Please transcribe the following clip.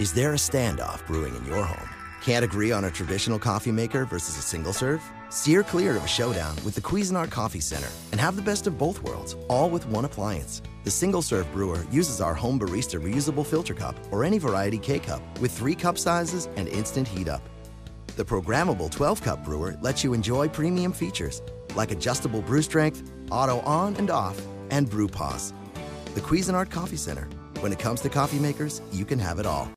Is there a standoff brewing in your home? Can't agree on a traditional coffee maker versus a single serve? Steer clear of a showdown with the Cuisinart Coffee Center and have the best of both worlds, all with one appliance. The single serve brewer uses our home barista reusable filter cup or any variety K cup with three cup sizes and instant heat up. The programmable 12 cup brewer lets you enjoy premium features like adjustable brew strength, auto on and off, and brew pause. The Cuisinart Coffee Center. When it comes to coffee makers, you can have it all.